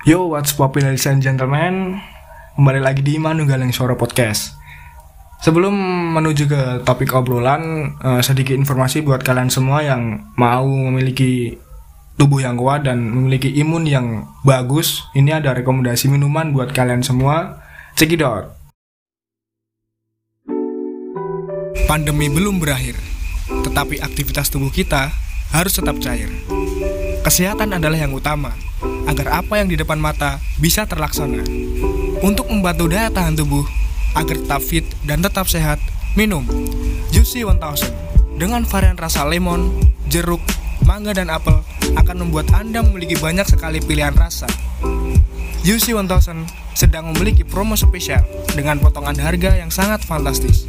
Yo, what's poppin' ladies and gentlemen? Kembali lagi di Manunggaling Suara Podcast. Sebelum menuju ke topik obrolan, eh, sedikit informasi buat kalian semua yang mau memiliki tubuh yang kuat dan memiliki imun yang bagus. Ini ada rekomendasi minuman buat kalian semua. Cekidot. Pandemi belum berakhir, tetapi aktivitas tubuh kita harus tetap cair. Kesehatan adalah yang utama, agar apa yang di depan mata bisa terlaksana. Untuk membantu daya tahan tubuh agar tetap fit dan tetap sehat, minum Juicy 1000 dengan varian rasa lemon, jeruk, mangga dan apel akan membuat Anda memiliki banyak sekali pilihan rasa. Juicy 1000 sedang memiliki promo spesial dengan potongan harga yang sangat fantastis.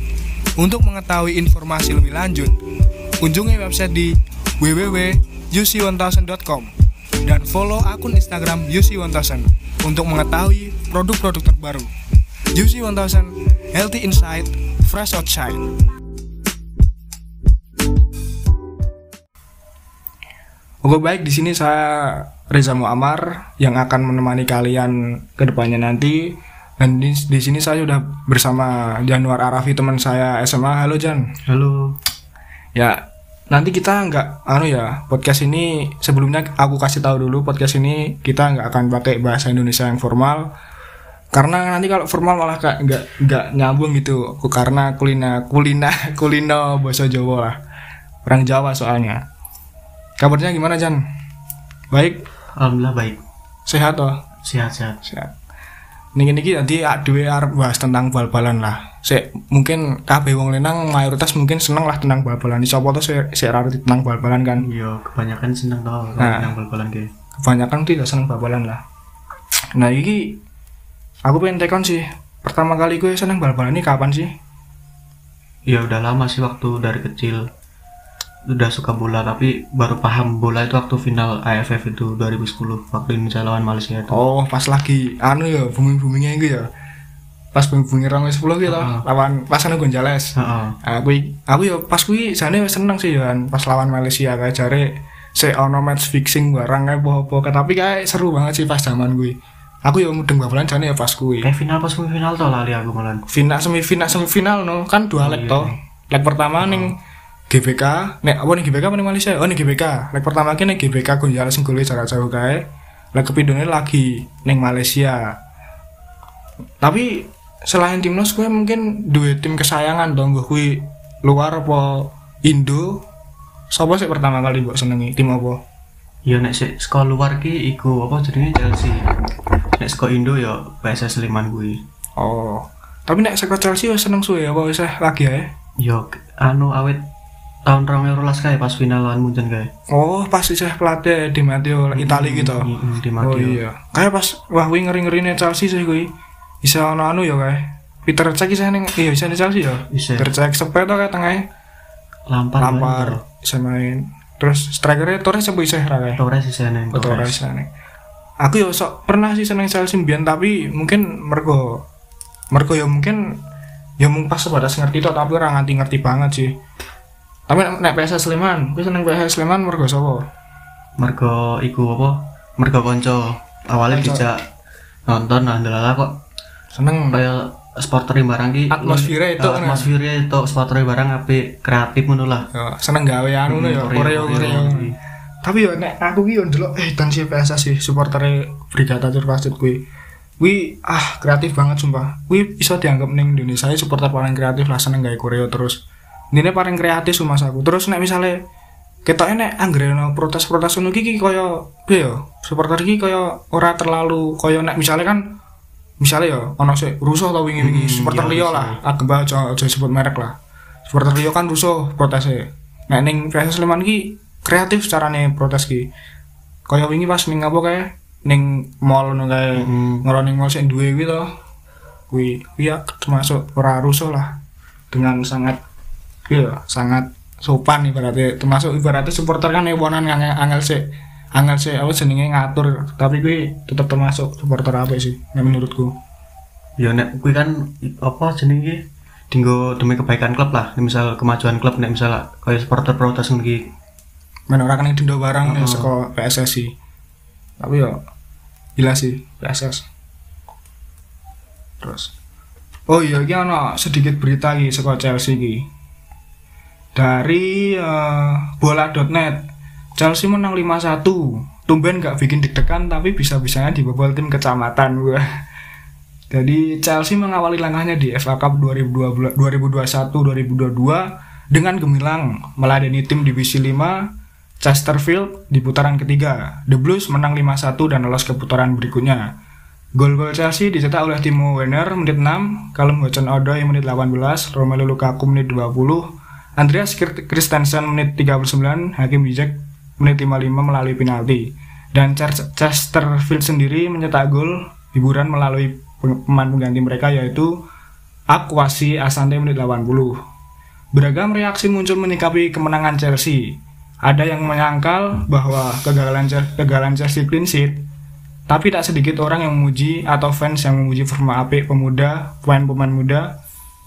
Untuk mengetahui informasi lebih lanjut, kunjungi website di www.juicy1000.com dan follow akun Instagram Juicy1000 untuk mengetahui produk-produk terbaru. Juicy 1000, healthy inside, fresh outside. Oke baik di sini saya Reza Muammar yang akan menemani kalian ke depannya nanti dan di, di sini saya sudah bersama Januar Arafi teman saya SMA. Halo Jan. Halo. Ya nanti kita nggak anu ya podcast ini sebelumnya aku kasih tahu dulu podcast ini kita nggak akan pakai bahasa Indonesia yang formal. Karena nanti kalau formal malah kayak nggak nggak nyambung gitu. Karena kulina kulina kulino bahasa Jawa lah. Orang Jawa soalnya. Kabarnya gimana Jan? Baik? Alhamdulillah baik. sehat toh? Sehat-sehat. sehat niki niki nanti dua arep bahas tentang bal-balan lah. Se mungkin kabeh wong lenang mayoritas mungkin seneng lah tentang bal-balan. Siapa tuh se se rarti tentang bal-balan kan? Yo, kebanyakan seneng tau Nah. yang bal-balan kayak. kebanyakan tidak seneng bal-balan lah. Nah iki aku pengen tekon sih. Pertama kali gue seneng bal-balan ini kapan sih? Ya udah lama sih waktu dari kecil udah suka bola tapi baru paham bola itu waktu final AFF itu 2010 waktu Indonesia lawan Malaysia itu. oh pas lagi anu ya booming boomingnya gitu ya pas booming booming rong sepuluh gitu Heeh. lawan pas anu Gonzales Heeh. aku aku ya pas kuwi jane wis seneng sih ya pas lawan Malaysia kayak jare se ono match fixing barang kayak apa tapi kayak seru banget sih pas zaman gue aku ya mudeng babalan jane ya pas kuwi Kayak final pas semifinal tuh lali aku malah. final semifinal semifinal no kan dua leg iya. toh leg pertama ning GBK nek apa nih GBK apa ning Malaysia oh ning GBK leg pertama ki ning GBK Gonzales sing golnya jarak jauh kae leg kepindone lagi ning Malaysia tapi selain timnas gue mungkin dua tim kesayangan dong gue kui luar apa Indo Sopo sih pertama kali mbok senengi tim apa? Ya nek sik sekolah luar ki iku apa jenenge Chelsea. Nek sekolah Indo ya PSS Sleman kuwi. Oh. Tapi nek saka Chelsea wis seneng suwe apa wis lagi ya? Yo anu awet tahun 2012 kae pas final lawan Munchen kae. Oh, pas isih pelatih di Matteo Itali gitu. Mm, Di Oh Matteo. iya. Kayak pas wah kuwi ngeri-ngerine Chelsea sih kuwi. Bisa ono anu ya kae. Peter Cech isih ning iya bisa ning Chelsea ya. Bisa. Peter Cech sepet to kayak tengahnya Lampard. Lampard bisa main. Terus strikernya Torres apa isih kae? Torres sih seneng. Oh, Torres ane. Aku yo sok pernah sih seneng Chelsea mbiyen tapi mungkin mergo mergo ya mungkin ya mung pas sebatas ngerti toh tapi ora nganti ngerti banget sih. Tapi nek PSS Sleman, gue seneng PSS Sleman mergo sapa? Mergo iku apa? Mergo konco. Awalnya dijak nonton nah ndelala kok Seneng kaya supporter barang ki Atmosfernya itu Eh, atmosfernya itu supporter barang apik kreatif ngono lah. Ya, seneng gawe anu ya, Hmm, koreo koreo, koreo. koreo. Tapi yo nek aku ki yo ndelok eh dan si PSS sih supportere Brigata Terpasut kuwi. Kuwi ah kreatif banget sumpah. Kuwi iso dianggap ning Indonesia supporter paling kreatif lah seneng gawe koreo terus. Ini paling kreatif sumpah aku. Terus nek misale ketoknya nek anggere ono protes-protes ngono iki ki kaya piye ya? Supporter iki kaya ora terlalu kaya nek misale kan misalnya ya ono sih rusuh tau wingi-wingi Hmm, supporter iya, liya bisa. lah agak aja aja sebut merek lah supporter liya kan rusuh protesnya nek ning PSS Sleman ki kreatif carane protes ki kaya wingi pas ning apa kae ning mall ngono kae Hmm. ngeroning mall sing duwe kuwi to kuwi ya termasuk ora rusuh lah dengan sangat iya sangat sopan ibaratnya. Termasuk ibaratnya supporter kan ewonan angel angel sih angel sih apa jenenge ngatur. Tapi kuwi tetep termasuk supporter apa sih nek menurutku. Ya nek kuwi kan apa jenenge? Dinggo demi kebaikan klub lah. Misal kemajuan klub nek misal kaya supporter protes ngono ki men ora kena dindo barang Oh. ya saka PSSI tapi yo gila sih PSS terus. Oh iya ini ada sedikit berita lagi sekolah Chelsea ini dari uh, bola.net Chelsea menang 5-1 tumben gak bikin deg-degan tapi bisa-bisanya dibobol tim kecamatan. Gua jadi Chelsea mengawali langkahnya di FA Cup 2021-2022 dengan gemilang meladeni tim divisi 5 Chesterfield di putaran ketiga. The Blues menang 5-1 dan lolos ke putaran berikutnya. Gol-gol Chelsea dicetak oleh Timo Werner menit 6, Callum Hudson-Odoi menit 18, Romelu Lukaku menit 20, Andreas Christensen menit 39, Hakim Ziyech menit 55 melalui penalti. Dan Chesterfield sendiri mencetak gol hiburan melalui pemain pengganti mereka yaitu Akwasi Asante menit 80. Beragam reaksi muncul menyikapi kemenangan Chelsea. Ada yang menyangkal bahwa kegagalan kegagalan Chelsea clean sheet, tapi tak sedikit orang yang memuji atau fans yang memuji forma apik pemuda, pemain-pemain muda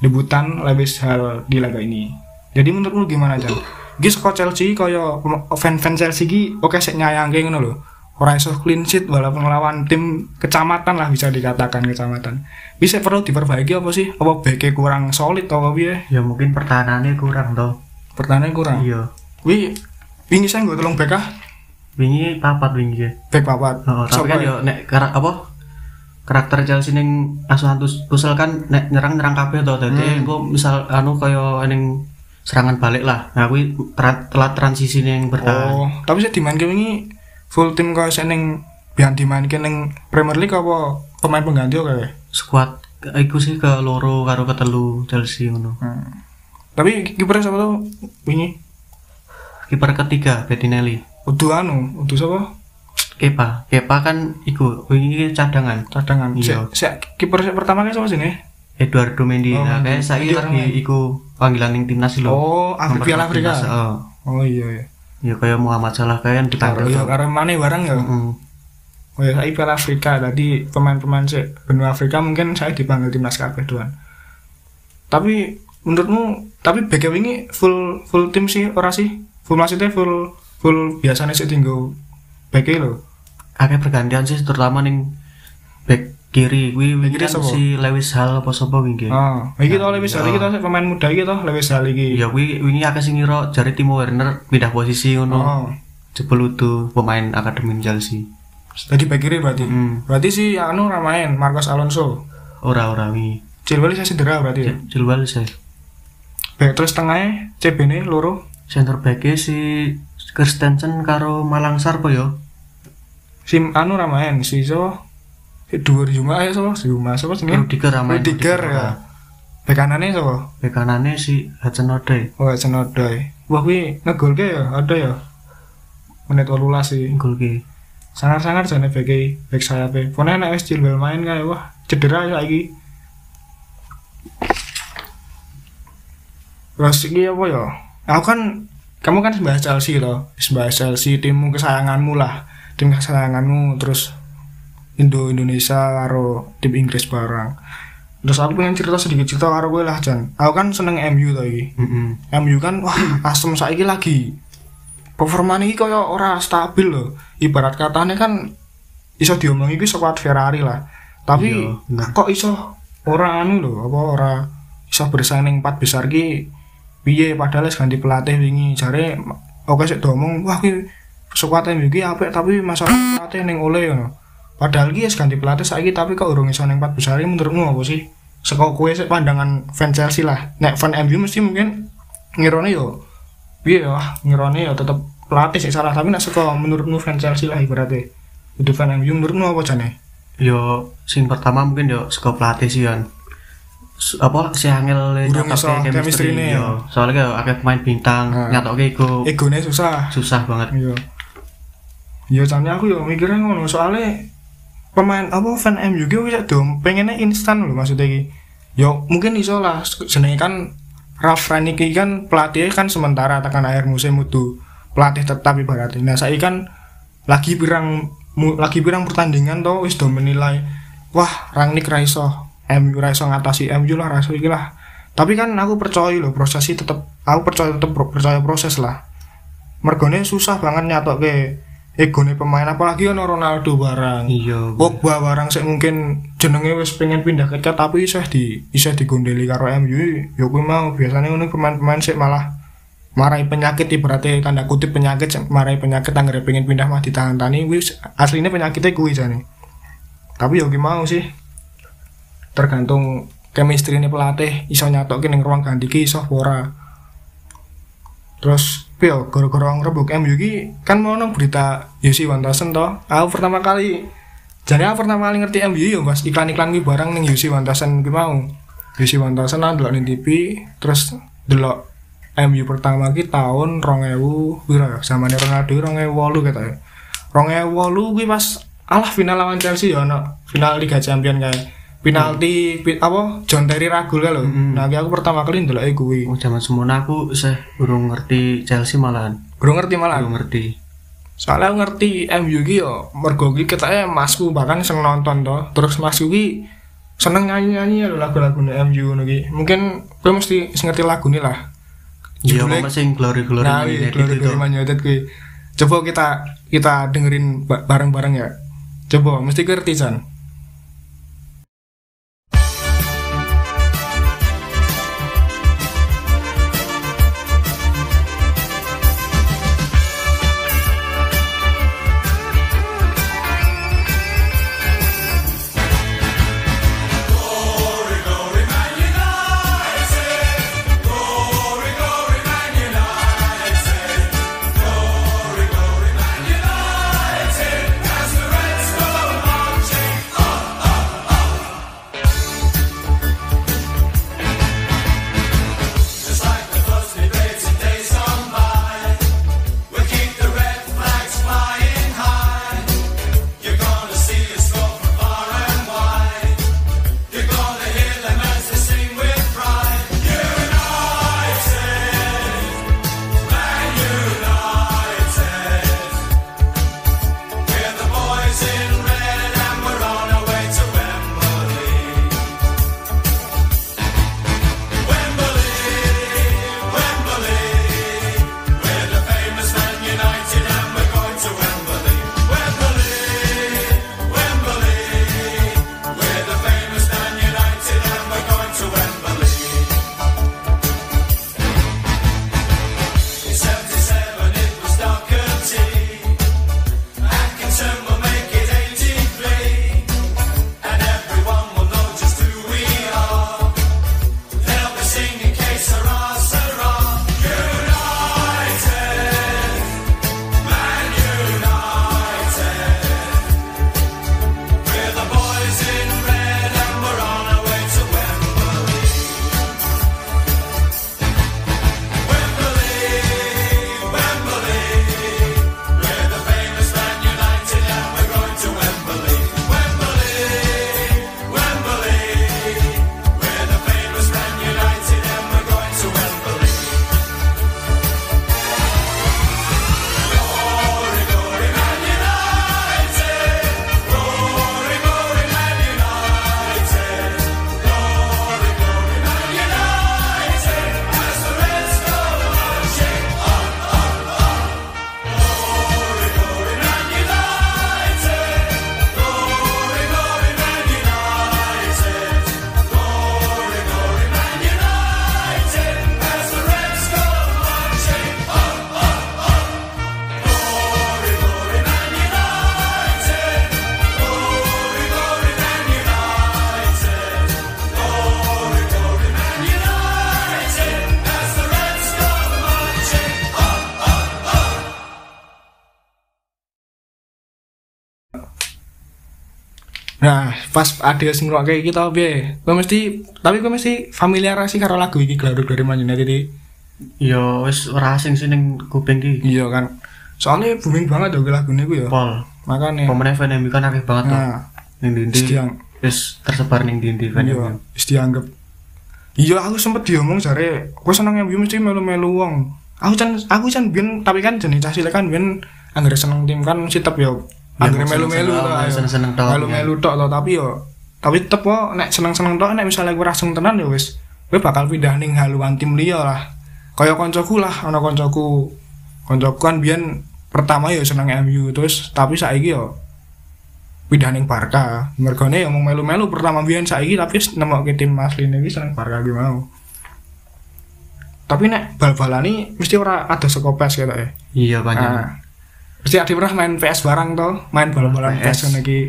debutan Lewis Hall di laga ini. Jadi menurutmu gimana, Jan? Gis kok Chelsea kaya fan-fan Chelsea ki oke sik nyayangke ngono lho. Orang iso clean sheet walaupun melawan tim kecamatan lah bisa dikatakan kecamatan. Bisa perlu diperbaiki apa sih? Apa baiknya kurang solid atau apa ya ya mungkin pertahanannya kurang toh. Pertahanannya kurang? Iya. Wi wingi saya nggak tolong beka wingi papat wingi ya bek papat? Oh, tapi kan ya? nek karak apa? Karakter Chelsea neng asuhan Tuchel kan nek nyerang nyerang kabeh toh. Dadi hmm. misal anu kaya neng serangan balik lah. Nah tra telat transisi yang bertahan. Oh tapi saya dimainkan ini full tim kau seneng biar dimainkan neng Premier League apa pemain pengganti oke squad iku sih ke loro karo ketelu Chelsea ngono. Hmm. tapi kiper siapa tuh? Ini kiper ketiga Bettinelli. Udah anu udah siapa? Kepa. Kepa kan iku ini cadangan. Cadangan. Iya. Si, kiper pertama kan siapa sih nih Eduardo Mendy oh, nah kayak saya lagi iku panggilan ning timnas lo oh Piala Afrika oh. oh iya iya ya kayak Muhammad Salah kayak dipanggil ya karena mana barang ya. Oh ya, saya Piala Afrika tadi pemain-pemain benua Afrika mungkin saya dipanggil timnas kabeh doan. Tapi menurutmu tapi BKW ini full full tim sih ora sih? Full maksudnya full full biasanya sih tinggal BK lo. Agak pergantian sih terutama nih back kiri kuwi wingi kan si Lewis Hall apa sapa wingi. Ah, iki to Lewis Hall iki to pemain muda iki to Lewis Hall iki. Ya kuwi wingi akeh sing ngira jare Timo Werner pindah posisi ngono. Oh. Jebul itu pemain akademi Chelsea. Tadi back kiri berarti. Hmm. Berarti si anu ramain Marcos Alonso. Ora ora wingi. Chilwell saya cedera berarti ya. Chilwell saya. Back terus tengahnya CB ne loro. Center back si Christensen karo Malangsar po yo. Si anu ramain si so dua Juma ya sama Juma sama sih Rudiger ramai Rudiger ya. Bek kanane sapa bek si oh Hudson Odoi. Wah kuwi ngegol ke ya ada ya? Menit 18 sih. Gol ke sangar-sangar jane bek bek sayape pone nek wis main kae wah cedera saiki. Terus iki apa ya? Aku kan kamu kan bahas Chelsea loh, bahas Chelsea timmu kesayanganmu lah, tim kesayanganmu terus Indo Indonesia karo tim Inggris barang terus aku pengen cerita sedikit cerita karo gue lah Jan. Aku kan seneng MU tau iki. Mm -hmm. MU kan wah asem saiki lagi. Performa ini kaya ora stabil loh. Ibarat katanya kan iso diomongi gue sekuat Ferrari lah. Tapi iya, kok iso ora anu loh apa ora iso bersaing ning empat besar ki? Piye? Padahal ganti pelatih wingi. Jare oke sik domong wah ki sekuat MU ki apik tapi masalah pelatih ning oleh ngono Padahal ki ganti pelatih saiki tapi kok urung iso ning empat besar menurutmu apa sih? Seko kue pandangan fan Chelsea lah. Nek fan MU mesti mungkin ngirone yo piye ya ngirone yo tetep pelatih sih salah tapi nek seko menurutmu fan Chelsea lah ibaratnya. Itu fan MU menurutmu apa jane? Yo sing pertama mungkin yo seko pelatih sih kan. apa si angel nyatoke chemistry ini yo soalnya kayak pemain bintang nah. nyatoke iku egone susah susah banget iya iya caranya aku yo mikirnya ngono soalnya pemain apa fan MU gue bisa dong pengennya instan loh maksudnya ki yo mungkin iso lah. Seneng kan Ralf Rangnick kan pelatih kan sementara tekan akhir musim itu pelatih tetap ibaratnya. Nah saya kan lagi birang lagi birang pertandingan tuh wis do menilai wah Rangnick raiso MU raiso ngatasi MU lah raiso iki lah. Tapi kan aku percaya loh proses tetap aku percaya tetap percaya proses lah. Mergone susah banget nyatok ke egone pemain apalagi ono Ronaldo barang iya Pogba barang sik mungkin jenenge wis pengen pindah ke Cat tapi isih di isih digondeli karo MU ya kuwi mau biasanya ngono pemain-pemain sik malah marai penyakit ibaratnya tanda kutip penyakit marai penyakit anggere pengen pindah mah ditahan-tani kuwi aslinya penyakitnya kuwi jane. Tapi ya kuwi mau sih. Tergantung chemistry ini pelatih iso nyatokin ning ruang ganti ki iso ora. Terus pio gara-gara ngerebuk MU ki kan mau nong berita Yusi Wantosen toh aku pertama kali jadi aku pertama kali ngerti MU ya pas iklan-iklan ki barang ning Yusi Wantosen ki mau. Yusi Wantosen lah ning TV terus delok MU pertama ki tahun 2000 piro ya zamane Ronaldo 2008 kata ya. 2008 kuwi pas alah final lawan Chelsea ya ono. Final Liga Champions kayak penalti pi- apa John Terry Ragul kan lho. Nah, ki aku pertama kali ndelok kuwi. Oh, zaman semono aku sih urung ngerti Chelsea malahan Guru ngerti malah. urung ngerti Soalnya aku ngerti MU ki yo mergo ki ketake masku bahkan seneng nonton toh. Terus masku ki seneng nyanyi-nyanyi ya lho lagu-lagune MU ngono ki. Mungkin kowe mesti ngerti lagune lah. iya apa sing glory glory Nah, iya, United Glory Glory Man United kuwi. Coba kita kita dengerin ba- bareng-bareng ya. Coba mesti ngerti San. Nah, pas ada sing kayak kita piye? Kowe mesti tapi kowe mesti familiar sih karo lagu iki Gladok dari Man United iki. iya wis ora asing sih ning kuping ki Iya kan. Soalnya booming banget dong lagu ini ya. pol Makanya pemain fan MU kan akeh banget tuh nah, ning dindi wis wis tersebar ning dindi fan iya, wis dianggap. Iya, aku sempet diomong jare, kowe seneng MU mesti melu-melu wong. Aku can aku can biyen tapi kan jenis cah kan biyen anggere seneng tim kan mesti tetep yo Ya, anggere melu-melu to, seneng-seneng tok, Melu-melu tok to, tapi yo tapi tetep kok nek seneng-seneng tok nek misalnya kowe raseng tenan ya wis kowe bakal pindah ning haluan tim liya lah. Kaya koncoku lah, ana koncoku. Koncoku kan biyen pertama ya seneng MU terus tapi saiki yo pindah ning Barca. Mergone ya mau melu-melu pertama biyen saiki tapi nemokke tim asline iki seneng Barca ki mau. Tapi nek bal-balani mesti ora ada saka PES gitu ya. iya banyak Nah, mesti ada pernah main PS barang toh, main bal-balan PS. Ngono iki.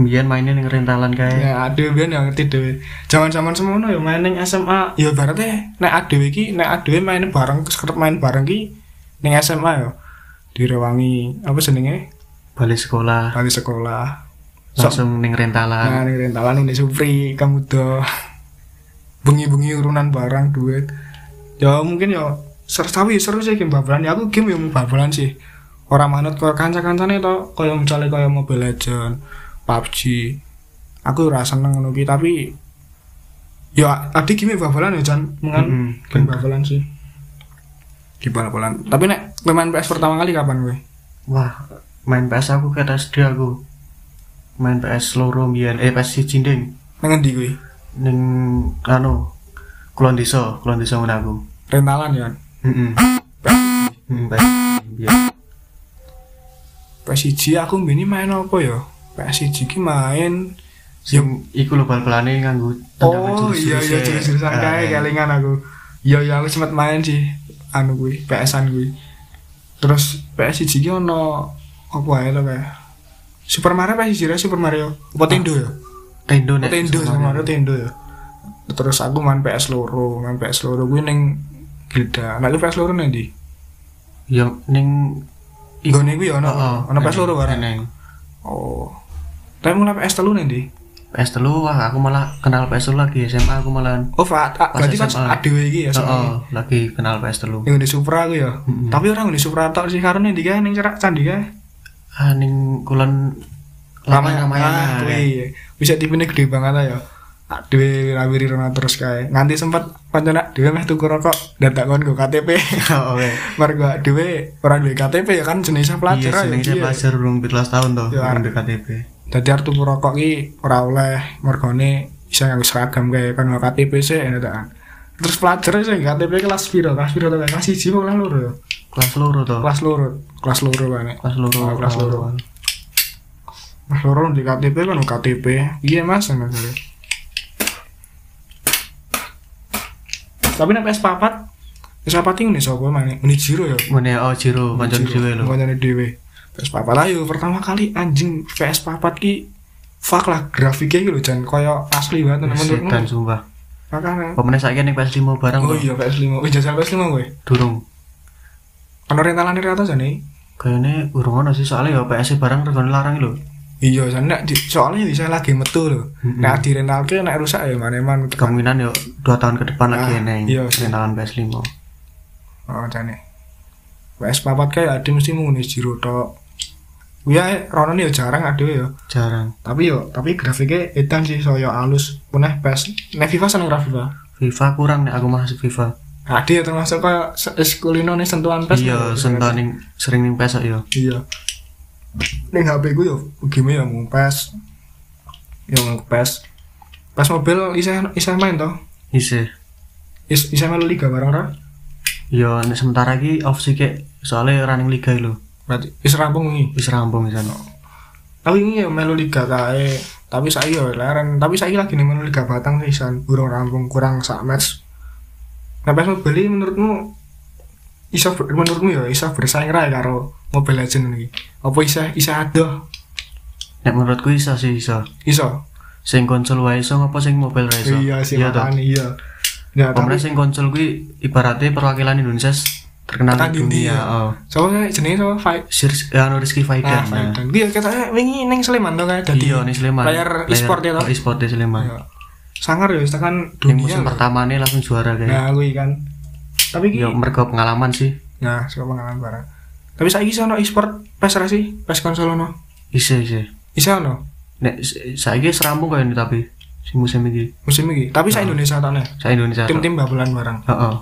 biyen mainin yang rentalan kayak Ya ada biyen yang ngerti dhewe. Zaman-zaman semono ya main ning SMA. Ya berarti nek adewe iki nek adewe main bareng sekedap main bareng ki ning SMA ya. Direwangi apa jenenge? balik sekolah Kali sekolah. Langsung ning rentalan nah ning rentalan ning Supri kamu do. Bengi-bengi urunan barang duit. Ya mungkin ya seru tapi seru sih game babalan. Ya aku game yang babalan sih. Orang manut kaya kanca-kancane to, kaya misalnya kaya Mobile Legend, PUBG. Aku ora seneng ngono tapi ya adik game babalan ya Jan, mengan Mm-mm, game babalan sih. Game babalan. Tapi nek main PS pertama kali kapan kowe? wah main PS aku kayak SD aku main PS loro biyen eh PS siji ding Nang endi kowe? ning anu kulon desa kulon desa ngono aku Rentalan ya. heeh hmm, PS biyen PS1 aku mbini main apa ya? PS1 ki main Ya, iku lho bal-balane nganggo Oh tendangan iya iya jurus-jurusnya. jurus-jurusan Ah, kae iya. kelingan aku. Iya iya aku sempat main sih anu kuwi, PS-an kuwi. Terus PS1 ki ono apa ae lo kayak Super Mario PS1 ra Super Mario. Apa Tendo ya? Tendo Oh, nek Tendo Super Mario. Tendo ya. Terus aku main PS loro, main PS loro kuwi ning Gilda. Nek PS loro ning ndi? Ya ning Nggone kuwi ya ono. Ono PS loro bareng. Oh. Tapi mulai PS telu ndi? PS telu wah aku malah kenal PS telu lagi SMA aku malah Oh, Fat, ah, berarti pas adewe iki ya sama. lagi kenal PS telu. Yang di Supra aku ya. Tapi orang di Supra tok sih karena ndi kae ning cerak candi kae. Ah ning kulon Ramai ramai Ramayana. kuwi. Bisa tipine gede banget ya. Dhewe rawiri rono terus kae. Nganti sempat pancen dhewe meh tuku rokok dan tak kon KTP. Oh, Oke. Mergo dhewe ora duwe KTP ya kan jenisnya pelajar Iya, ya. iya. pelajar belum 17 tahun toh, Ya. belum KTP. Dadi arep tuku rokok ki ora oleh mergone bisa nganggo seragam kayak kan KTP sih ya kan. Terus pelajar sih KTP kelas piro? Kelas piro kae? Kelas 1 apa kelas loro ya? Kelas loro toh. Kelas loro. Kelas loro kan. Kelas loro. Oh, kelas loro. Mas loro di KTP kan KTP. Iya Mas Mas. Tapi nek PS papat PS papat iki nih sapa mana? Ini Jiro ya. Ngene oh Jiro, kancan dhewe lho. Kancane dhewe. PS papat ayo pertama kali anjing PS papat ki fuck lah grafiknya gitu jan koyo asli banget temen-temen. Dan sumpah. Makanya. Pemenang saiki ning PS5 barang Oh iya PS5. Wis jajal PS5 kowe. Durung. Ono rentalan rata jane. Kayaknya urung ono sih soalnya ya PS barang regane larang lho. Iya, nek di, soalnya bisa lagi metu lho. Mm-mm. Nek di rentalke nek rusak ya mana-mana Kemungkinan ya 2 tahun ke depan lagi Ah, eneng iya rentalan PS5. Oh, jane. PS papat kayak ada mesti menguni Jiro tok. Ya, Ronan ya jarang ada ya. Jarang. Tapi yo, tapi grafiknya edan sih soyo halus. Punah PS. Nek FIFA seneng ra FIFA. FIFA kurang nih aku masuk FIFA. Ada ya termasuk kayak se- eskulino nih sentuhan PES. Iya, ya. sentuhan sering ning PS ya. Iya. Ning HP ku yo game ya mau PES. Mau PES. PES mobil isa isa main toh. Isih. Is, isa melu liga bareng ra? Ya sementara iki off sih kek soalnya running liga lho. Berarti is rampung nih. Wis rampung di sana. Tapi ini ya melu liga kae. Tapi saya ya leren. Tapi saya lagi nih melu liga Batang sih san. Burung rampung kurang sak match. Nah, PES Mobile ini menurutmu ber- menurutmu ya iso bersaing ra karo Mobile Legends ini. Apa iso iso adoh? Nek menurutku iso sih iso. Iso. Sing konsol wae iso apa sing mobile ra iso? Iya sih toh. makanya iya. Ya, Pemene tapi sing konsol kuwi ibaratnya perwakilan Indonesia terkenal di dunia. Oh. soalnya jenis so fight. Sir, ya anu Rizky Ah, Faidan. fight. nah. Iya kita wingi ning Sleman to kae dadi. Iya nih Sleman. player e-sport ya toh? Oh, e-sport di Sleman. Iya. Sangar ya Yang dunia. musim loh. pertama nih langsung juara kayak. Nah, kuwi kan. Tapi ki Ya mereka pengalaman sih. Nah, suka pengalaman barang. Tapi saiki sono e-sport PES ra sih? PES konsol ono. Bisa sih. Isa ono Nek saya serampung kayak ini tapi si musim ini. musim iki. Tapi sa Indonesia tane. Saya Indonesia. Tim-tim babelan barang. Heeh.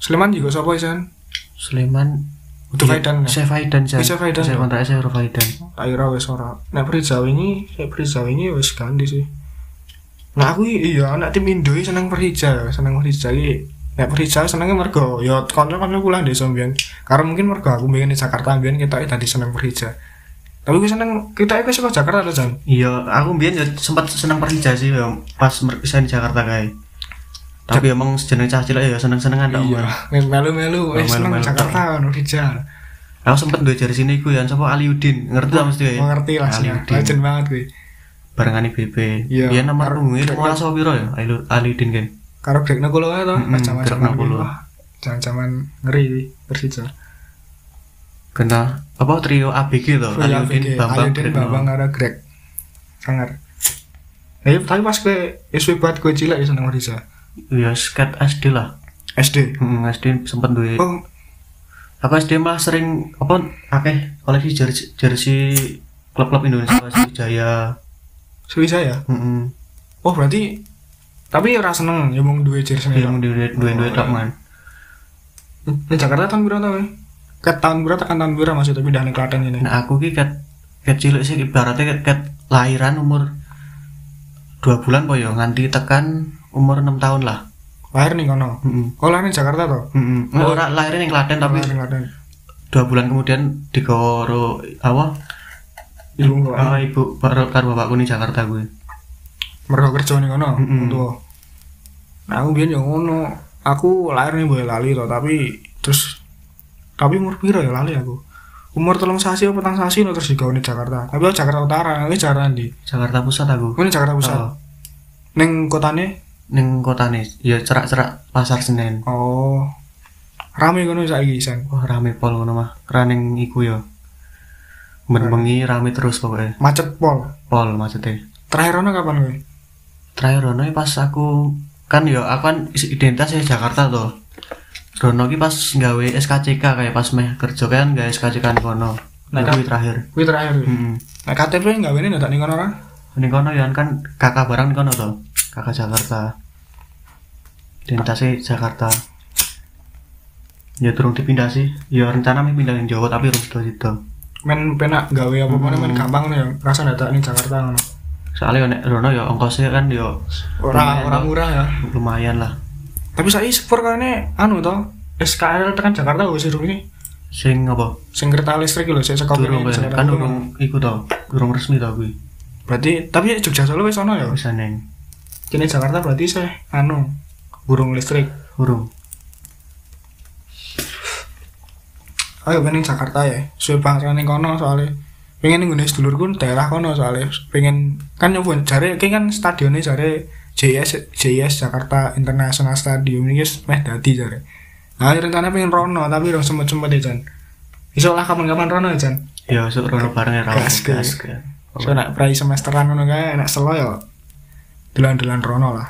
Sleman juga sapa isan? Sleman. Udah Iya, Faidan. Saya Faidan saya. Bisa Faidan, Saya ya? kontrak saya Faidan. Tak kira wis ora. Nek ini, saya Prizawa ini wis ganti sih. Nah aku iya anak tim Indo seneng Perija, ya, seneng Perija iki nek Persija senengnya mergo ya kanca-kanca kula desa mbiyen. Karena mungkin mergo aku mbiyen di Jakarta mbiyen kita tadi seneng Persija tapi gue seneng kita itu suka Jakarta tuh Jan? Iya aku biyen ya sempat seneng Persija sih ya pas merpisahan di Jakarta kayak tapi emang sejenis cah cilik ya seneng-senengan tak iya melu-melu eh seneng melu-melu, Jakarta kan Persija aku sempet duwe jari sini iku ya sapa Aliudin ngerti tak mesti ya mengerti lah legend banget gue barengan IBB Iya. dia nomor nunggu itu malah sapa piro ya Aliu- Aliudin kan karo Greg Nagolo ya toh Mm-mm, pas zaman Greg zaman ngeri Persija. Kena apa trio ABG to? Aliudin ABG, Bambang Greg Bambang ada Greg sangar Eh, tapi pas gue SW buat gue cilik ya seneng Persija? Iya skat SD lah. SD Hmm, SD sempet duwe. Oh. Aku SD malah sering apa akeh koleksi jersey jersey klub-klub Indonesia Sriwijaya. Sriwijaya? Heeh oh berarti tapi ora seneng ya mau duwe jersey Iya, mau duwe duwe duwe tok man. Di Jakarta tahun berapa tahun? Ke tahun berapa tekan tahun berapa maksudnya pindah nih Klaten ini? Nah, aku ki ket cilik sih ibaratnya ket, ket lahiran umur dua bulan po yo nganti tekan umur enam tahun lah. Lahir nih kono. Heeh. Oh lahir nih Jakarta toh? Heeh. Oh. Ora lahirnya ning Klaten tapi Lahir ning Klaten. dua bulan kemudian digoro apa? Ibu. Ah, ibu karo karo bapakku ning Jakarta gue. Mereka kerja nih kono. Mm-mm. Tuh. Nah aku biar yang ngono. Aku lahir nih boleh lali toh tapi terus tapi umur piro ya lali aku. Umur telung sasi apa petang sasi no terus digawe nih Jakarta. Tapi aku Jakarta Utara, ini Jakarta di. Jakarta Pusat aku. Ini Jakarta Pusat. Oh, Neng kotane ning kotane ya cerak-cerak Pasar Senen. oh rame kono saiki San. Wah, rame pol ngono mah. Kraning iku yo. Ben-bengi rame terus pokoknya. Macet pol. Pol maksudnya. Terakhir ono kapan kowe? Terakhir Rono iki pas aku kan yo aku kan is- identitas ya Jakarta tuh Rono ki pas gawe SKCK kayak pas meh kerja kan gawe SKCK di kono Nah, kan- terakhir Kuwi terakhir. kuwi. hmm. Nah, KTP enggak ini ndak ning kono ora? ini kono ya kan kakak barang kono tuh kakak Jakarta identitasnya Jakarta ya turun dipindah sih ya rencana mau pindah ke Jawa tapi harus sudah situ Men penak gawe apa mana men gampang nih rasa ndak ning Jakarta ngono. Soalnya nek Rono ya ongkosnya kan yo Ora lumayan ora tuh. murah ya. lumayan lah Tapi saiki sepur kene anu to, SKL tekan Jakarta wis iki. sing apa Sing kereta listrik lho sik saka durung kene, kan Jakarta kan durung. durung iku to durung resmi to kuwi Berarti tapi Jogja Solo wis ono ya. bisa neng Kene Jakarta berarti sih anu burung listrik. Urung. Ayo pengen Jakarta ya. Suwe bangsa ning kono soalnya pengen ning sedulurku daerah kono soalnya pengen kan nyoba jare iki kan stadionnya jare JS JS Jakarta International Stadium ini guys meh dadi jare. Nah, rencana pengen rono tapi rong sempet-sempet ya Jan. Iso lah kapan-kapan rono ya Jan. Ya sok rono bareng ya rawo. Gas, gas. So nak prai semesteran ngono kae enak selo ya. Delan-delan rono lah.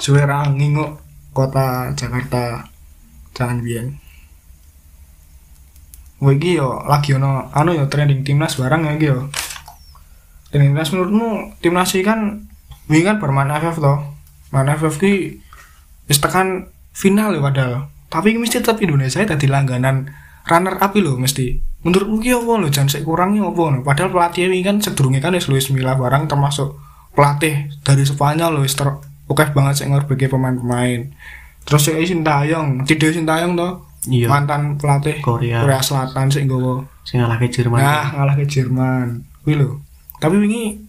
Suwe ra nginguk kota Jakarta jangan biyen. Wah iki yo lagi anu yo trending timnas barang ya iki yo. Trending timnas menurutmu timnas iki kan wingi kan bermain FF toh. Main FF ki wis tekan final ya padahal. Tapi mesti tetap Indonesia tadi langganan runner up lho mesti. Menurutmu ki apa lho jan sik kurangnya apa? Padahal pelatih ini kan sedurunge kan wis Luis Milla barang termasuk pelatih dari lho wis ter oke banget sik ngorbeke pemain-pemain. Terus sik Sintayong, Cide Sintayong toh Iya. mantan pelatih Korea. Korea Selatan sik nggawa Sing ngalahke Jerman. Nah, ngalah ke Jerman. Kuwi lho. Tapi wingi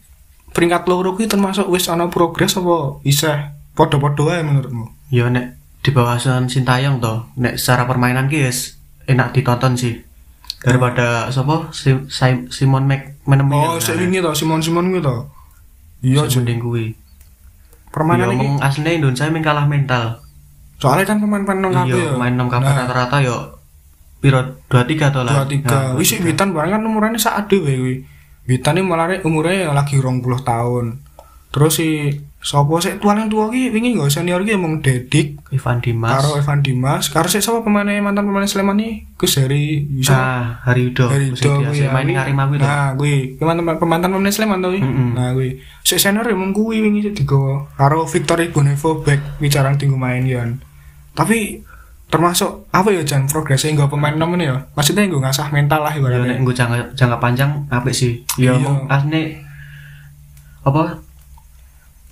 peringkat loro kuwi termasuk wis ana progres apa isih padha-padha wae menurutmu? Ya nek di bawah asuhan Sintayong to, nek secara permainan ki wis enak ditonton sih. Daripada sapa Si- Si- Simon Mac Oh, menemui. sik wingi to Simon Simon kuwi to. Iya, Sing mending kuwi. permainan Ya iki. omong asline Indonesia kalah mental. Soalnya kan pemain-pemain kabeh Iya, ya. main 6 kabeh Nah, rata-rata yo piro 23 to lah. dua tiga. Nah, Wis sik Witan barang kan umurane sak ade wae kuwi. Witan iki malah umurnya lagi 20 tahun. Terus si sapa sik tuan yang tua ki wingi nggo senior ki emang Dedik Ivan Dimas. karo Evan Dimas, karo sik sapa pemain mantan pemain Sleman iki Gus Heri bisa Nah, Hari Sing itu biasa main ning Arema kuwi to. Nah, kuwi teman-teman pemantan pemain Sleman to. Mm-mm. Nah, kuwi sik senior emang kuwi wingi sik digawa karo Victor Igonevo back bicara tinggu main yan. Tapi termasuk apa ya Jan progresnya nggak pemain nom ini ya? Maksudnya nggak ngasah mental lah Ya ibaratnya nggo jangka jangka panjang apik sih. Ya Iya. asline apa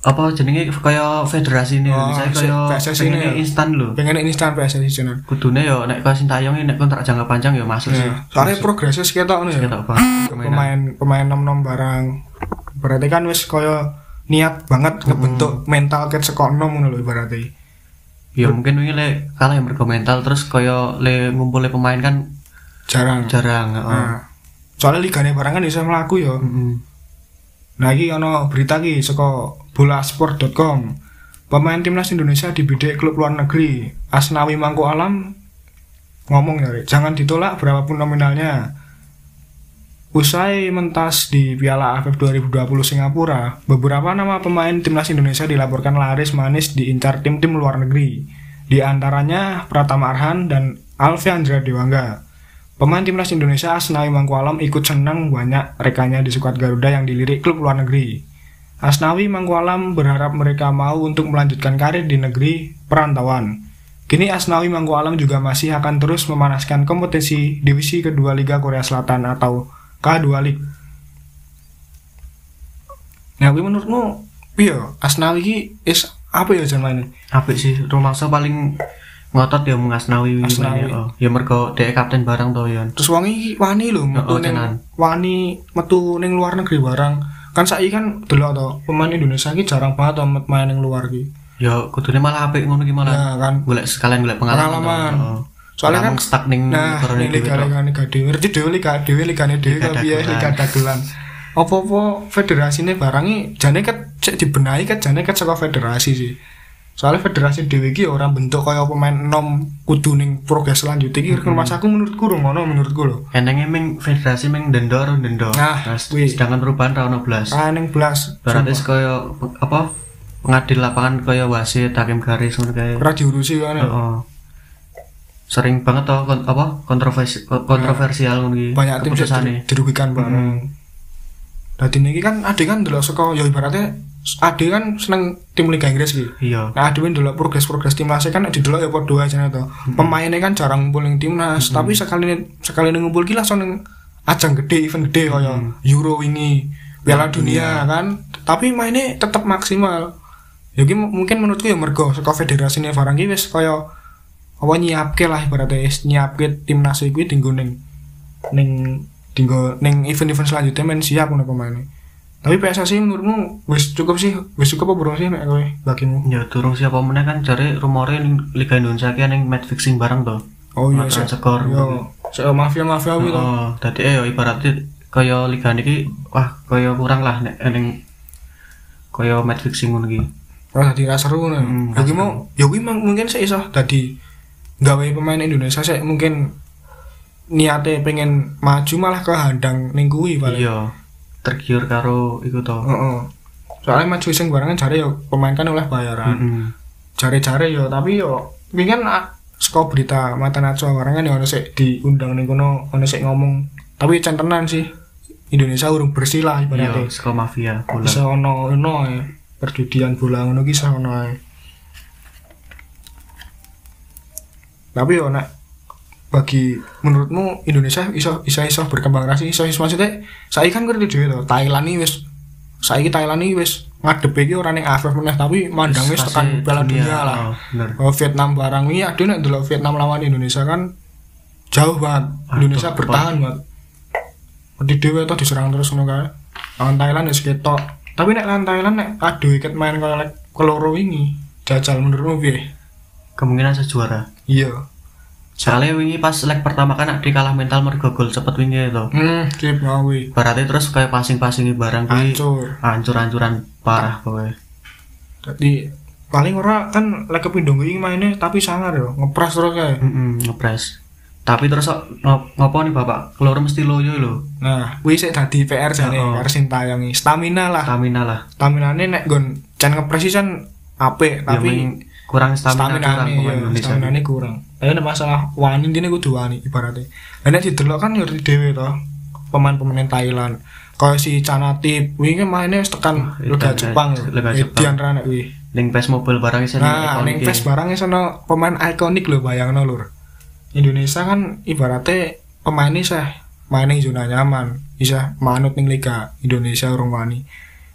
apa jenenge kaya federasi ini Oh, misalnya kaya PSSI ini ya. instan lho. Pengen instan PSSI jeneng kudune yo nek kaya Sintayong ini nek kontrak jangka panjang yo masuk sih. Ya, soalnya progresnya sekitar nih ya. pemain pemain nom nom barang. Berarti kan wis koyo niat banget ngebentuk mental ket saka nom ngono lho berarti ya mungkin wingi le kalah yang berkomental terus kaya le ngumpulnya pemain kan jarang. Jarang heeh. nah, soalnya ligane barang kan bisa melaku ya Mm-mm. nah ini ono berita ki saka bolasport.com pemain timnas Indonesia dibidik klub luar negeri. Asnawi Mangku Alam ngomong ya jangan ditolak berapapun nominalnya Usai mentas di Piala AFF 2020 Singapura, beberapa nama pemain timnas Indonesia dilaporkan laris manis diincar tim-tim luar negeri. Di antaranya Pratama Arhan dan Alfiandra Dewangga. Pemain timnas Indonesia Asnawi Mangkualam ikut senang banyak rekannya di skuad Garuda yang dilirik klub luar negeri. Asnawi Mangkualam berharap mereka mau untuk melanjutkan karir di negeri perantauan. Kini Asnawi Mangkualam juga masih akan terus memanaskan kompetisi divisi kedua Liga Korea Selatan atau K2 League. Nah, kuwi menurutmu piye? Asnawi iki is apa ya jan maine? apik sih rumangsa paling ngotot ya mengasnawi wingi Asnawi. main, oh. ya mergo dhek kapten barang to ya Terus wong iki wani lho metu Oh, ning wani metu ning luar negeri barang. Kan saiki kan delok to, pemain Indonesia iki jarang banget to met- main ning luar iki. ya kudune malah apik ngono ki malah Ya kan. golek sekalian golek pengalaman Pengalaman. Oh. Soalnya kan mung stuck ning Nah, ning liga liga liga dhewe. Ngerti dhewe liga dhewe ligane dhewe kan piye dagelan. liga dagelan. Apa-apa federasine barang iki jane ket cek dibenahi ket jane ket saka federasi sih. Soalnya federasi dhewe iki ora bentuk kaya pemain enom kudu ning progres selanjutnya iki rumah aku menurutku ora ngono menurutku lho. Enenge ming federasi ming dendor dendor. Nah, sedangkan perubahan ra ono blas. Ah ning belas Berarti kaya apa pengadil lapangan kaya wasit, hakim garis ngono kae. ora diurusi kan. Heeh. Sering banget toh kon- apa kontroversi ko- kontroversial ngono. Banyak tim keputusane. di- dirugikan bareng. Dadi niki kan ade kan delok saka ya ibaratnya ade kan seneng tim Liga Inggris iki. Iya. Nah, dhewe ndelok progres-progres timnas kan didelok ya padha aja to. Pemainnya kan jarang ngumpul ning timnas, tapi sekali sekali ngumpul ki langsung ning ajang gede, event gede kaya Euro wingi, Piala Dunia kan. Tapi mainnya tetap maksimal. Ya mungkin menurutku ya mergo saka federasine barang ki wis kaya apa nyiapke lah ibaratnya nyiapke timnas iki dinggo ning ning dinggo ning event-event selanjutnya men siap ngono pemainnya. Tapi PSSI menurutmu wis cukup sih, wis cukup apa belum sih nek kowe bagimu? Ya durung siapa meneh kan jare rumore ning Liga Indonesia ki ning match fixing bareng to. Oh iya, Aturan sik. skor. Yo, sik mafia mafia gitu. Oh, dadi eh ya ibaratnya kaya liga niki wah kaya kurang lah nek ning kaya match fixing ngono iki. Ora dadi ra seru ngono. Hmm, Ya ki mau, ya kuwi mang- mungkin sik iso dadi gawe pemain Indonesia sik mungkin niate pengen maju malah kehandang ning kuwi paling. Iya. Tergiur karo iku to. Heeh. Soalnya maju sing barengan jare yo pemain kan oleh bayaran. Heeh. Jare-jare yo tapi yo kuwi kan ah, saka berita mata naco barengan yo ono sik diundang ning kono ono sik ngomong. Tapi cen tenan sih. Indonesia urung bersih lah Iya, ibaratnya. saka mafia bola. bisa ono ono ae perjudian bola ngono ki iso ono ae tapi yo nek bagi menurutmu Indonesia iso iso iso berkembang rasi iso iso maksudnya saya kan ngerti dhewe to Thailand iki wis saiki Thailand iki wis ngadep iki ora ning AFF meneh tapi mandang wis Fase tekan Piala Dunia. Lah. Oh, oh, Vietnam barang ini aduh nek delok Vietnam lawan Indonesia kan jauh banget. Indonesia Aduh, bertahan banget. Di dewe tuh diserang terus ngono kae. Lawan Thailand ya seketok tapi nek lawan Thailand nek aduh iket main kaya lek keloro wingi jajal menurutmu piye Kemungkinan sejuara. iya Soalnya wingi pas leg pertama kan di kalah mental mergo gol cepet wingi itu. hmm sip ngawi Berarti terus kayak passing-passing barang kuwi hancur hancur-hancuran parah kowe. jadi paling ora kan lek kepindo wingi mainnya tapi sangar yo ngepres terus kae Heeh, ngepres. Tapi terus ngop- ngopo nih Bapak? Keluar mesti loyo lho. nah kuwi sik dadi PR jane Oh. karo Sintayong iki stamina lah Stamina lah. staminane nek gon can ngepres kan apik Ya, tapi ming- kurang stamina, stamina kurang nih pemain ya, Indonesia. stamina nih kurang. Tapi masalah wani ini kudu wani ibaratnya. Dan nek didelok kan ngerti dewe toh pemain-pemain Thailand. Kayak si Canatip wingi kan mainnya tekan Oh, Liga Liga- Jepang Liga Jepang. Rana kuwi Ning PES Mobile barang isine nah ning ikonik PES barangnya sono pemain ikonik lho bayangno lur. Indonesia kan ibaratnya pemain ini sih main zona nyaman bisa manut ning Liga Indonesia urung wani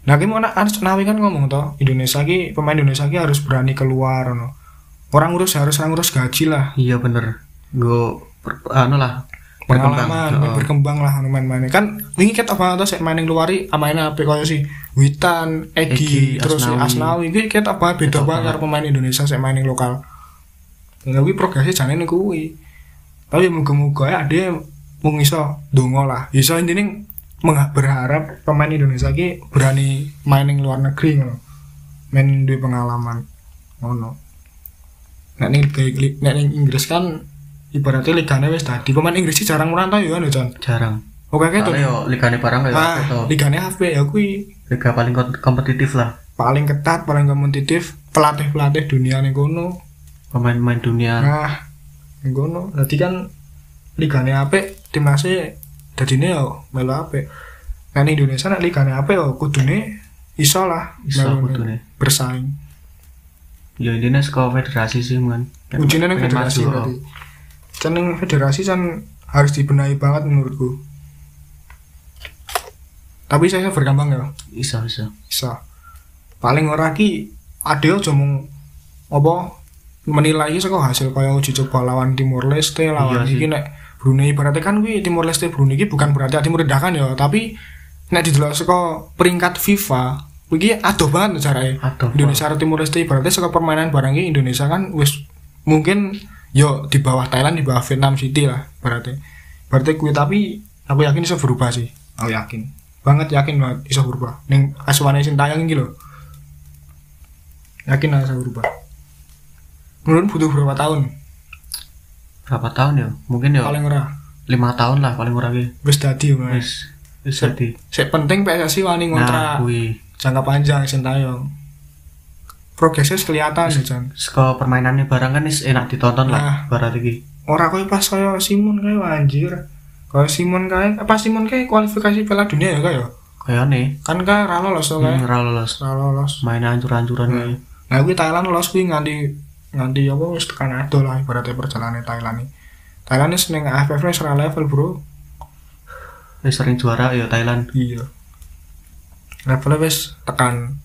Nah, ki mau Anas Nawi kan ngomong toh, Indonesia ki pemain Indonesia ki harus berani keluar no. Orang urus harus orang urus gaji lah, iya bener gue anu lah pengalaman Heeh. berkembang lah anu main-main. Kan wingi ket apa sik main ning luari amaine apik koyo si Witan, Egi, Egi, terus Asnawi. Asnawi iki ket apa beda banget pemain Indonesia sik main ning lokal. Ya kuwi progresnya jane niku kuwi. Tapi muga-muga ya ada mung iso dongo lah. Iso mengha- berharap pemain Indonesia ki berani main ning luar negeri ngono. Main duwe pengalaman ngono. Nek ning Liga- nek ning Inggris kan ibaratnya ligane wis tadi pemain Inggris sih jarang merantau ya kan ya, Jan. jarang Oke kayak tuh. Soalnya yo ligane barang kayak Ah, itu ligane HP ya kuwi liga paling kom- kompetitif lah paling ketat, paling kompetitif, pelatih-pelatih dunia ning kono. pemain-pemain dunia Nah, ning kono. Dadi kan ligane apik, timnasnya dadine yo melu apik. Nah, Indonesia nek ligane apik yo kudune iso lah Iso kudune. bersaing. ya intinya sekolah federasi sih man Ujiannya ning Pengen federasi berarti. Kan ning federasi kan harus dibenahi banget menurutku. Tapi saya berkembang ya. bisa bisa bisa paling ora ki ada aja mung apa menilai saka hasil kaya uji coba lawan Timur Leste lawan Iya iki nek Brunei. Berarti kan kuwi Timur Leste Brunei iki bukan berarti tim rendahan ya tapi nek didelok saka peringkat FIFA iki adoh banget caranya Adoh Indonesia karo Timur Leste berarti saka permainan barang iki Indonesia kan wis mungkin yo di bawah Thailand di bawah Vietnam City lah berarti. Berarti kuwi tapi aku yakin bisa berubah sih. Aku yakin. Banget yakin banget bisa berubah. Ning asuhane sing tayang iki lho. Yakin lah bisa berubah. Menurut butuh berapa tahun berapa tahun ya? Mungkin ya paling ora. Lima tahun lah paling kurang ya wis dadi wis wis jadi sik penting PSSI wani nah ngontrak. kui jangka panjang sing tayang progresnya kelihatan ya Jan. sekolah permainannya barang kan is enak ditonton Nah. lah barat iki. Ora koyo pas koyo Simon kae anjir. Koyo Simon kae apa Simon kae kualifikasi Piala Dunia ya ya? Kayak nih kan kae ra lolos to kae. hmm, ra lolos. Ra lolos. Mainan hancur-hancuran kayak nah kuwi Thailand lolos kuwi nganti nganti apa wis tekan ado lah ibaratnya perjalanan Thailand ini. Thailand wis ning AFF wis ra level bro. Wis sering juara ya Thailand. Iya. Levelnya wis tekan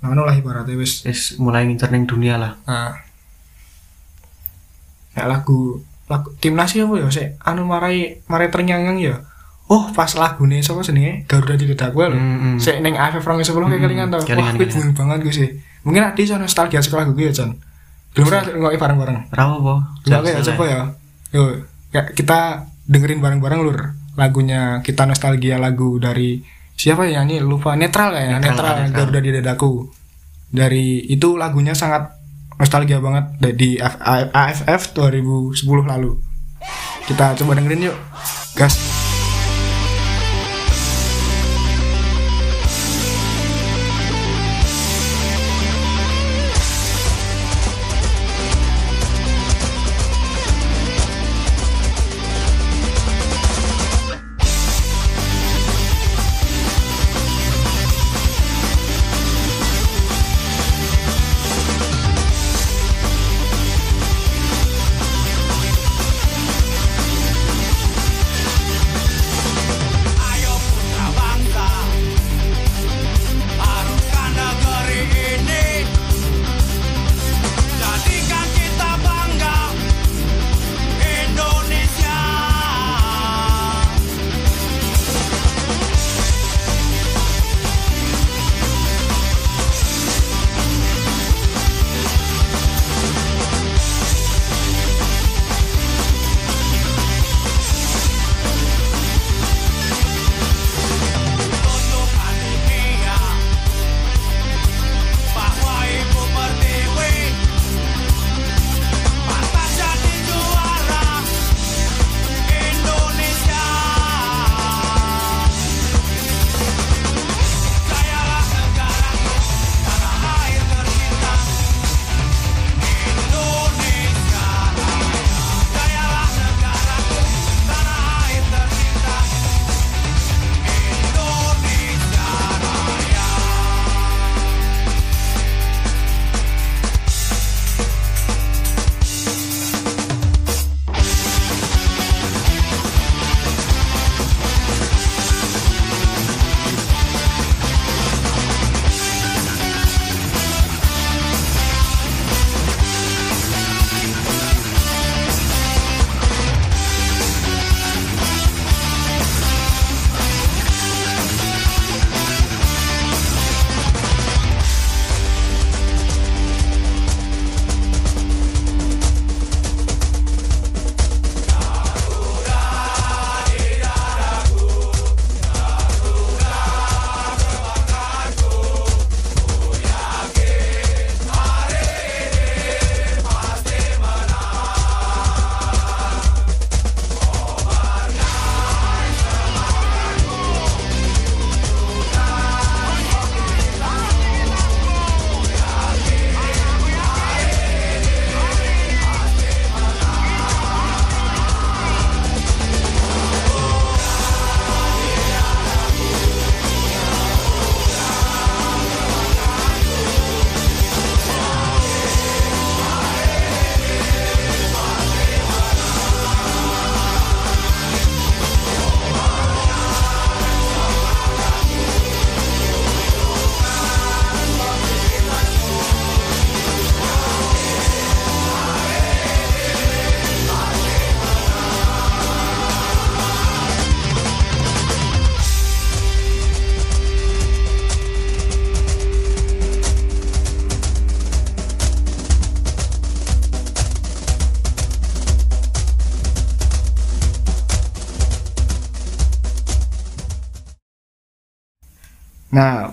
anu lah ibaratnya wis. Wis mulai ngincer ning dunia lah. Nah. Ya lagu lagu timnas ya apa ya sik? Anu marai marai ternyangang ya? Oh. Pas lagune sapa jenenge? Garuda di Dedaku lho Hmm, hmm. Sik ning AFF 2010 kayak Hmm, kelingan tau. Wah, kelingan, kuwi kelingan. bumi banget gue sih. Mungkin adi iso nostalgia sekolah gue ya, Jan. Belum pernah ngoki bareng-bareng. ra apa Coba ya, coba ya. Yo, ya, kita dengerin bareng-bareng lur. Lagunya kita nostalgia lagu dari siapa ya nyanyi lupa netral ya, Netral, netral, Netral. Garuda di dadaku. Dari itu lagunya sangat nostalgia banget dari AFF 2010 lalu. Kita coba dengerin yuk. Gas.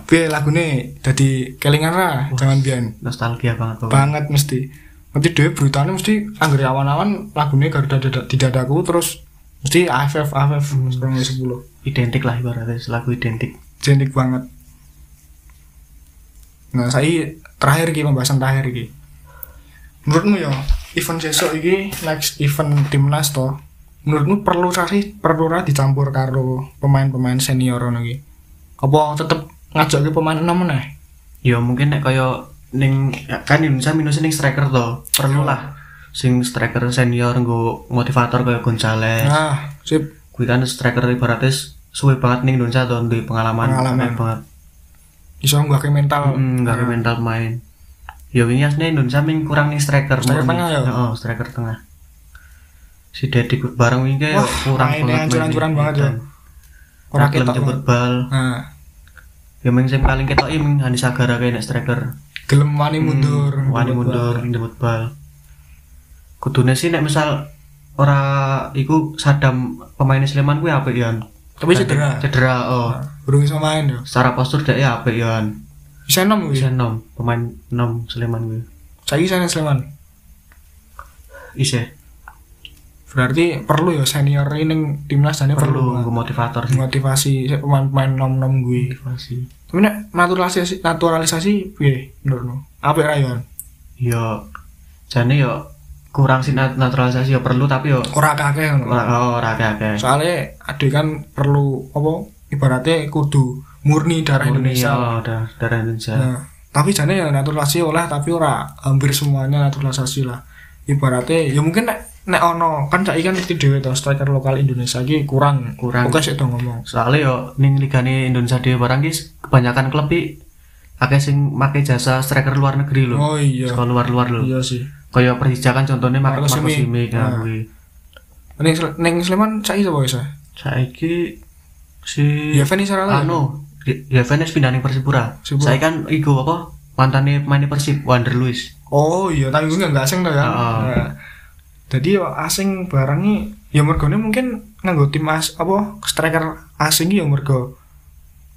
Piye lagune dadi kelingan ra jaman biyen. nostalgia banget pokoknya. Banget mesti. Nanti dhewe beritanya mesti anggere awan-awan lagune Garuda dada, di dadaku terus mesti AFF AFF Hmm. 2010. identik lah ibaratnya lagu identik Jenik banget. Nah, saya terakhir iki pembahasan terakhir iki. Menurutmu ya, event sesuk iki next event timnas to. Menurutmu perlu sih perlu ra dicampur karo pemain-pemain senior ngono iki? Apa tetep ngajak ke pemain enam meneh? ya mungkin nek kaya ning kan Indonesia minus ning striker to perlu lah sing striker senior nggo motivator kaya Gonzales Nah, sip. kuwi kan striker ibaratnya suwe banget ning Indonesia to duwe pengalaman Pengalaman. banget Iso nggak mental. hmm, gak mental main ya wingi asline Indonesia ming kurang nih striker Striker tengah ya? Heeh, striker tengah si Dedi bareng wingi kayak kurang banget hancur-hancuran mainnya. banget ya. Gelem ketok bal Nah, ya ming sing paling ketok iki ming Hani Sagara kayak nek striker gelem wani mundur. Hmm, wani mundur jemput bal kudune sih nek misal ora iku Sadam pemain Sleman kuwi apik ya Tapi cedera. cedera oh Burung iso main yo. secara postur dhek apik ya Bisa enam bisa nom pemain nom Sleman kuwi Saiki saya Sleman. isih Berarti perlu ya senior ini timnas jane perlu. perlu motivator sih motivasi pemain-pemain nom-nom gue. motivasi Tapi nek naturalisasi naturalisasi piye menurutmu? Apa rayon? yo jane yo kurang sih nat- naturalisasi yo perlu tapi yo Ora kakek ora oh, ora akeh Soalnya adik kan perlu apa ibaratnya kudu murni darah Indonesia. oh, udah darah Indonesia Nah, tapi jane ya naturalisasi olah tapi ora hampir semuanya naturalisasi lah. Ibaratnya ya mungkin nek nek ono kan saiki kan mesti dhewe to striker lokal Indonesia iki kurang. Kurang. Oke sik to ngomong. soalnya yo ning ligane Indonesia dhewe barang ki kebanyakan klub iki akeh sing make jasa striker luar negeri lho Oh iya. sekolah luar-luar lho Iya sih. kaya Persija kan contohnya Marco Simic. Simic Nah. kan kuwi Ning ning Sleman saiki sapa wis? saiki si Ya Feni Sarala. anu ya Venice pindah ning Persipura saya kan iku apa mantannya pemain Persib Wander Luis Oh iya, tapi gue nggak asing tuh ya. Nah, jadi yo asing barang nih, ya mergone mungkin nganggo tim as apa striker asing ya mergo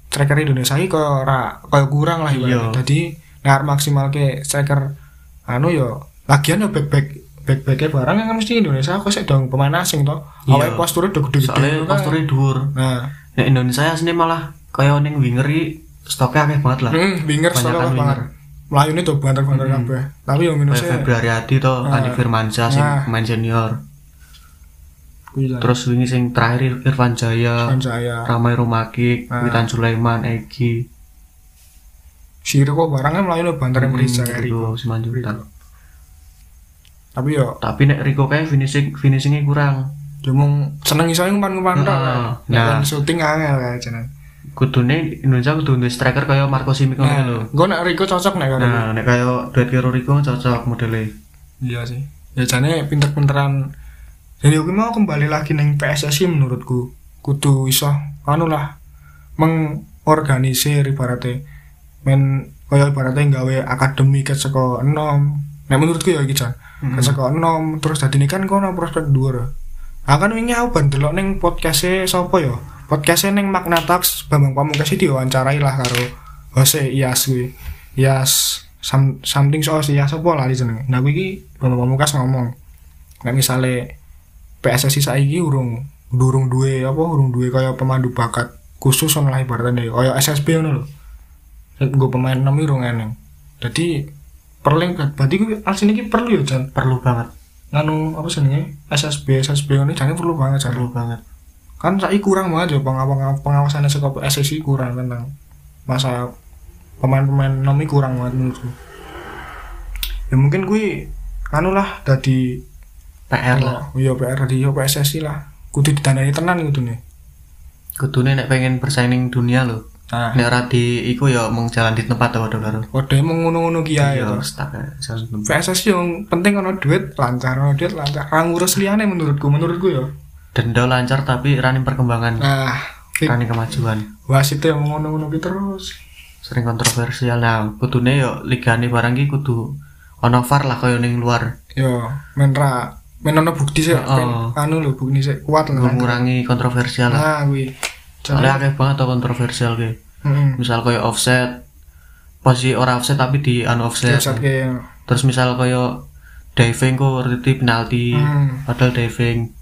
striker Indonesia iki kaya ora kaya kurang lah Iya. ibaratnya. Jadi nek arep maksimal ke striker anu yo lagian yo back back back backnya barang kan mesti Indonesia kok sik dong pemain asing toh. Iya. Awalnya posturnya udah gede-gede. soalnya gitu kan. posturnya dhuwur Nah, Indonesia aslinya malah kaya ning winger iki stoknya akeh banget lah hmm, winger soalnya winger. banget. Melayu ini tuh banter-banter Hmm. kabeh. Tapi yang minusnya Februari Adi to Nah. Andi Firmansyah sing Nah. pemain senior Gila. terus wingi sing terakhir Irfan Jaya saya Ramai Rumaki Nah. Witan Sulaiman Egi si kok barangnya melayu lo banter yang berisa kayak. Rico Simanjuntak Tapi yo, tapi nek Rico kayak finishing finishingnya kurang dia mau seneng iso ngumpan-ngumpan. Nah, Nah. syuting angel kayak jeneng. Kudune Indonesia kudu duwe striker kaya Marco Simic ngono Nah, lho gue nak Rico cocok nek karo. nah nek kaya duet karo Rico cocok modelnya Iya sih. Ya jane pinter-pinteran. Jadi aku mau kembali lagi neng PSSI menurutku. Kudu iso anu lah mengorganisir ibaratnya men kaya ibaratnya gawe akademi ke saka enom. Nek menurutku ya iki Jan. Ke saka enom terus dadi ini kan kono prospek dhuwur. Ah kan wingi aku ban delok ning podcast-e sapa ya? Podcast-e ning Magnatax Bambang Pamungkas iki diwawancarai lah karo Jose Ias kuwi. Ias some, something soal si Ias apa lali jenenge. Nah kuwi iki Bambang Pamungkas ngomong. Nek misale PSSI saiki urung durung duwe apa urung duwe kaya pemandu bakat khusus ono lah ibaratnya kaya SSB ngono lho. Gue pemain enam urung eneng. Dadi perling berarti kuwi asin iki perlu ya Jan perlu banget nganu apa jenenge SSB SSB ini jangan perlu banget Jan. perlu banget kan saya kurang banget ya pengawasan pengawasannya sekolah SSI kurang tentang masa pemain-pemain nomi kurang banget menurutku. Ya mungkin gue anu lah tadi PR lah. Iya PR tadi yo PSSI lah. Kudu ditandani tenan gitu nih kudune nek pengen bersaing dunia lho. Nah. Nek ora di iku ya mung jalan di tempat waduh karo kode emang ngono-ngono kia ya stuck ya, tempat. PSSI yang penting ono duit lancar ono duit lancar. Rang ngurus liane menurutku menurutku ya denda lancar tapi running perkembangan. Nah running kemajuan. Wasit yang ngono-ngono terus. Sering kontroversial. Nah kudune yo ligane barang ki kudu ono VAR lah kaya ning luar. Yo men ra men ono bukti sih ben anu lho bukti sih kuat lah. Mengurangi kontroversial lah. Nah kuwi. Soalnya akeh banget tuh kontroversial ki. Hmm. misal koyo offset. Posisi ora offset tapi di anu offset. Offset ke terus misal koyo diving kok ngerti penalti. Hmm. padahal diving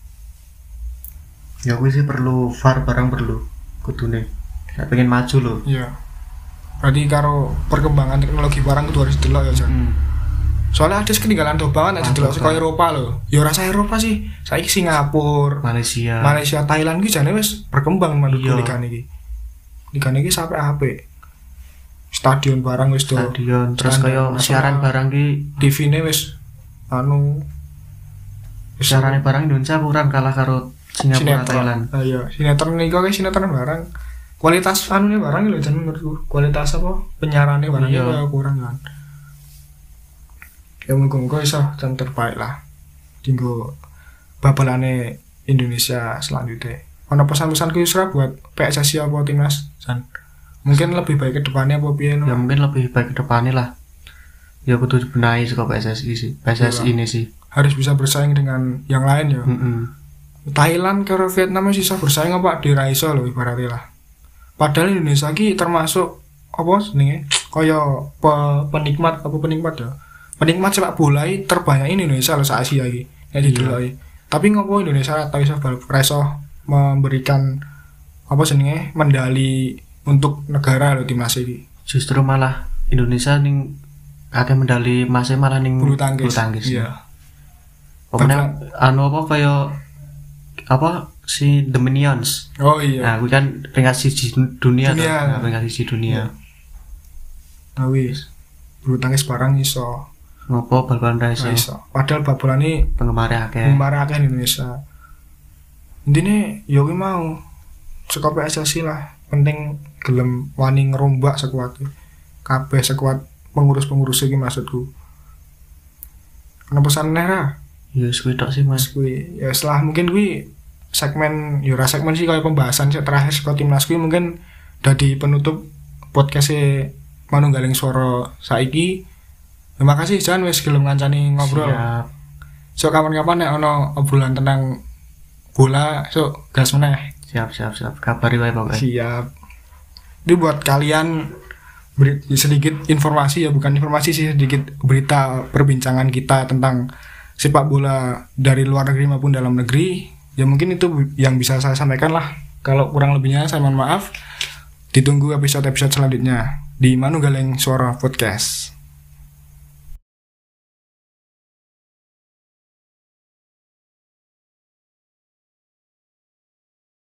ya gue sih perlu VAR barang perlu kudune saya pengen maju loh iya. Berarti karo perkembangan teknologi barang itu harus delok ya, Jan. hmm. Soalnya ada ketinggalan tuh banget aja delok saka Eropa loh. Ya rasa Eropa sih. Saiki Singapura, Malaysia Malaysia, Thailand ki jane wis berkembang manut Iya. liga niki. Liga niki sampai HP. Stadion barang wis do. stadion terus nasional. siaran barang di TV-ne wis anu wis siaran barang Indonesia kurang kalah karo Singapura Thailand Ah, iya, sinetron nih kok sinetron barang. Kualitas anu nih barang lho jan menurutku. Kualitas apa penyiarannya barang Iya. iya. kurang kan. Ya muga-muga iso dan terbaik lah. Dinggo babalane Indonesia selanjutnya. Ono pesan-pesan ku Yusra buat PSSI apa timnas Jan? Mungkin lebih baik ke depannya apa piye ya mungkin lebih baik ke depannya lah ya kudu dibenahi sih PSSI sih PSSI Iya. ini sih Harus bisa bersaing dengan yang lain ya. Thailand karo Vietnam masih bisa bersaing apa di Raiso loh ibaratnya lah. Padahal Indonesia ki termasuk apa jenenge kaya pe, penikmat apa penikmat ya. Penikmat sepak bola terbanyak ini Indonesia loh se Asia iki. Ya dideloki. Tapi ngopo Indonesia ora tau iso bal- ora iso memberikan apa jenenge medali untuk negara loh timnas iki. justru malah Indonesia ning akeh medali masih malah ning Bulu tangkis. bulu tangkis Iya. Pokoknya anu apa kayak apa si The Minions Oh iya. nah gue kan peringkat siji dunia, tuh. Dunia. Nah, peringkat siji dunia Nah wis. Bulu tangkis barang iso. ngopo bal-balan Ora raiso iso. Padahal babolane penggemar akeh Penggemar akeh di Indonesia. Intinya yo ki mau saka PSSI lah penting gelem wani ngerombak sekuat kabeh sekuat pengurus-pengurus iki maksudku. Ana pesan neh ra? ya kuwi tok sih mas Mas kuwi ya setelah mungkin kuwi segmen yo ra segmen sih kayak pembahasan sih terakhir saka timnas kuwi mungkin dadi penutup podcast Manunggaling Suara saiki. Terima kasih Jan wis gelem ngancani ngobrol. Siap. So kapan-kapan nek ono obrolan tentang bola, so gas meneh. siap siap siap kabari wae pokoknya Siap. Ini buat kalian beri sedikit informasi ya, bukan informasi sih sedikit berita perbincangan kita tentang sepak bola dari luar negeri maupun dalam negeri. Ya mungkin itu yang bisa saya sampaikan lah. Kalau kurang lebihnya saya mohon maaf. Ditunggu episode-episode selanjutnya di Manu Galeng Suara Podcast.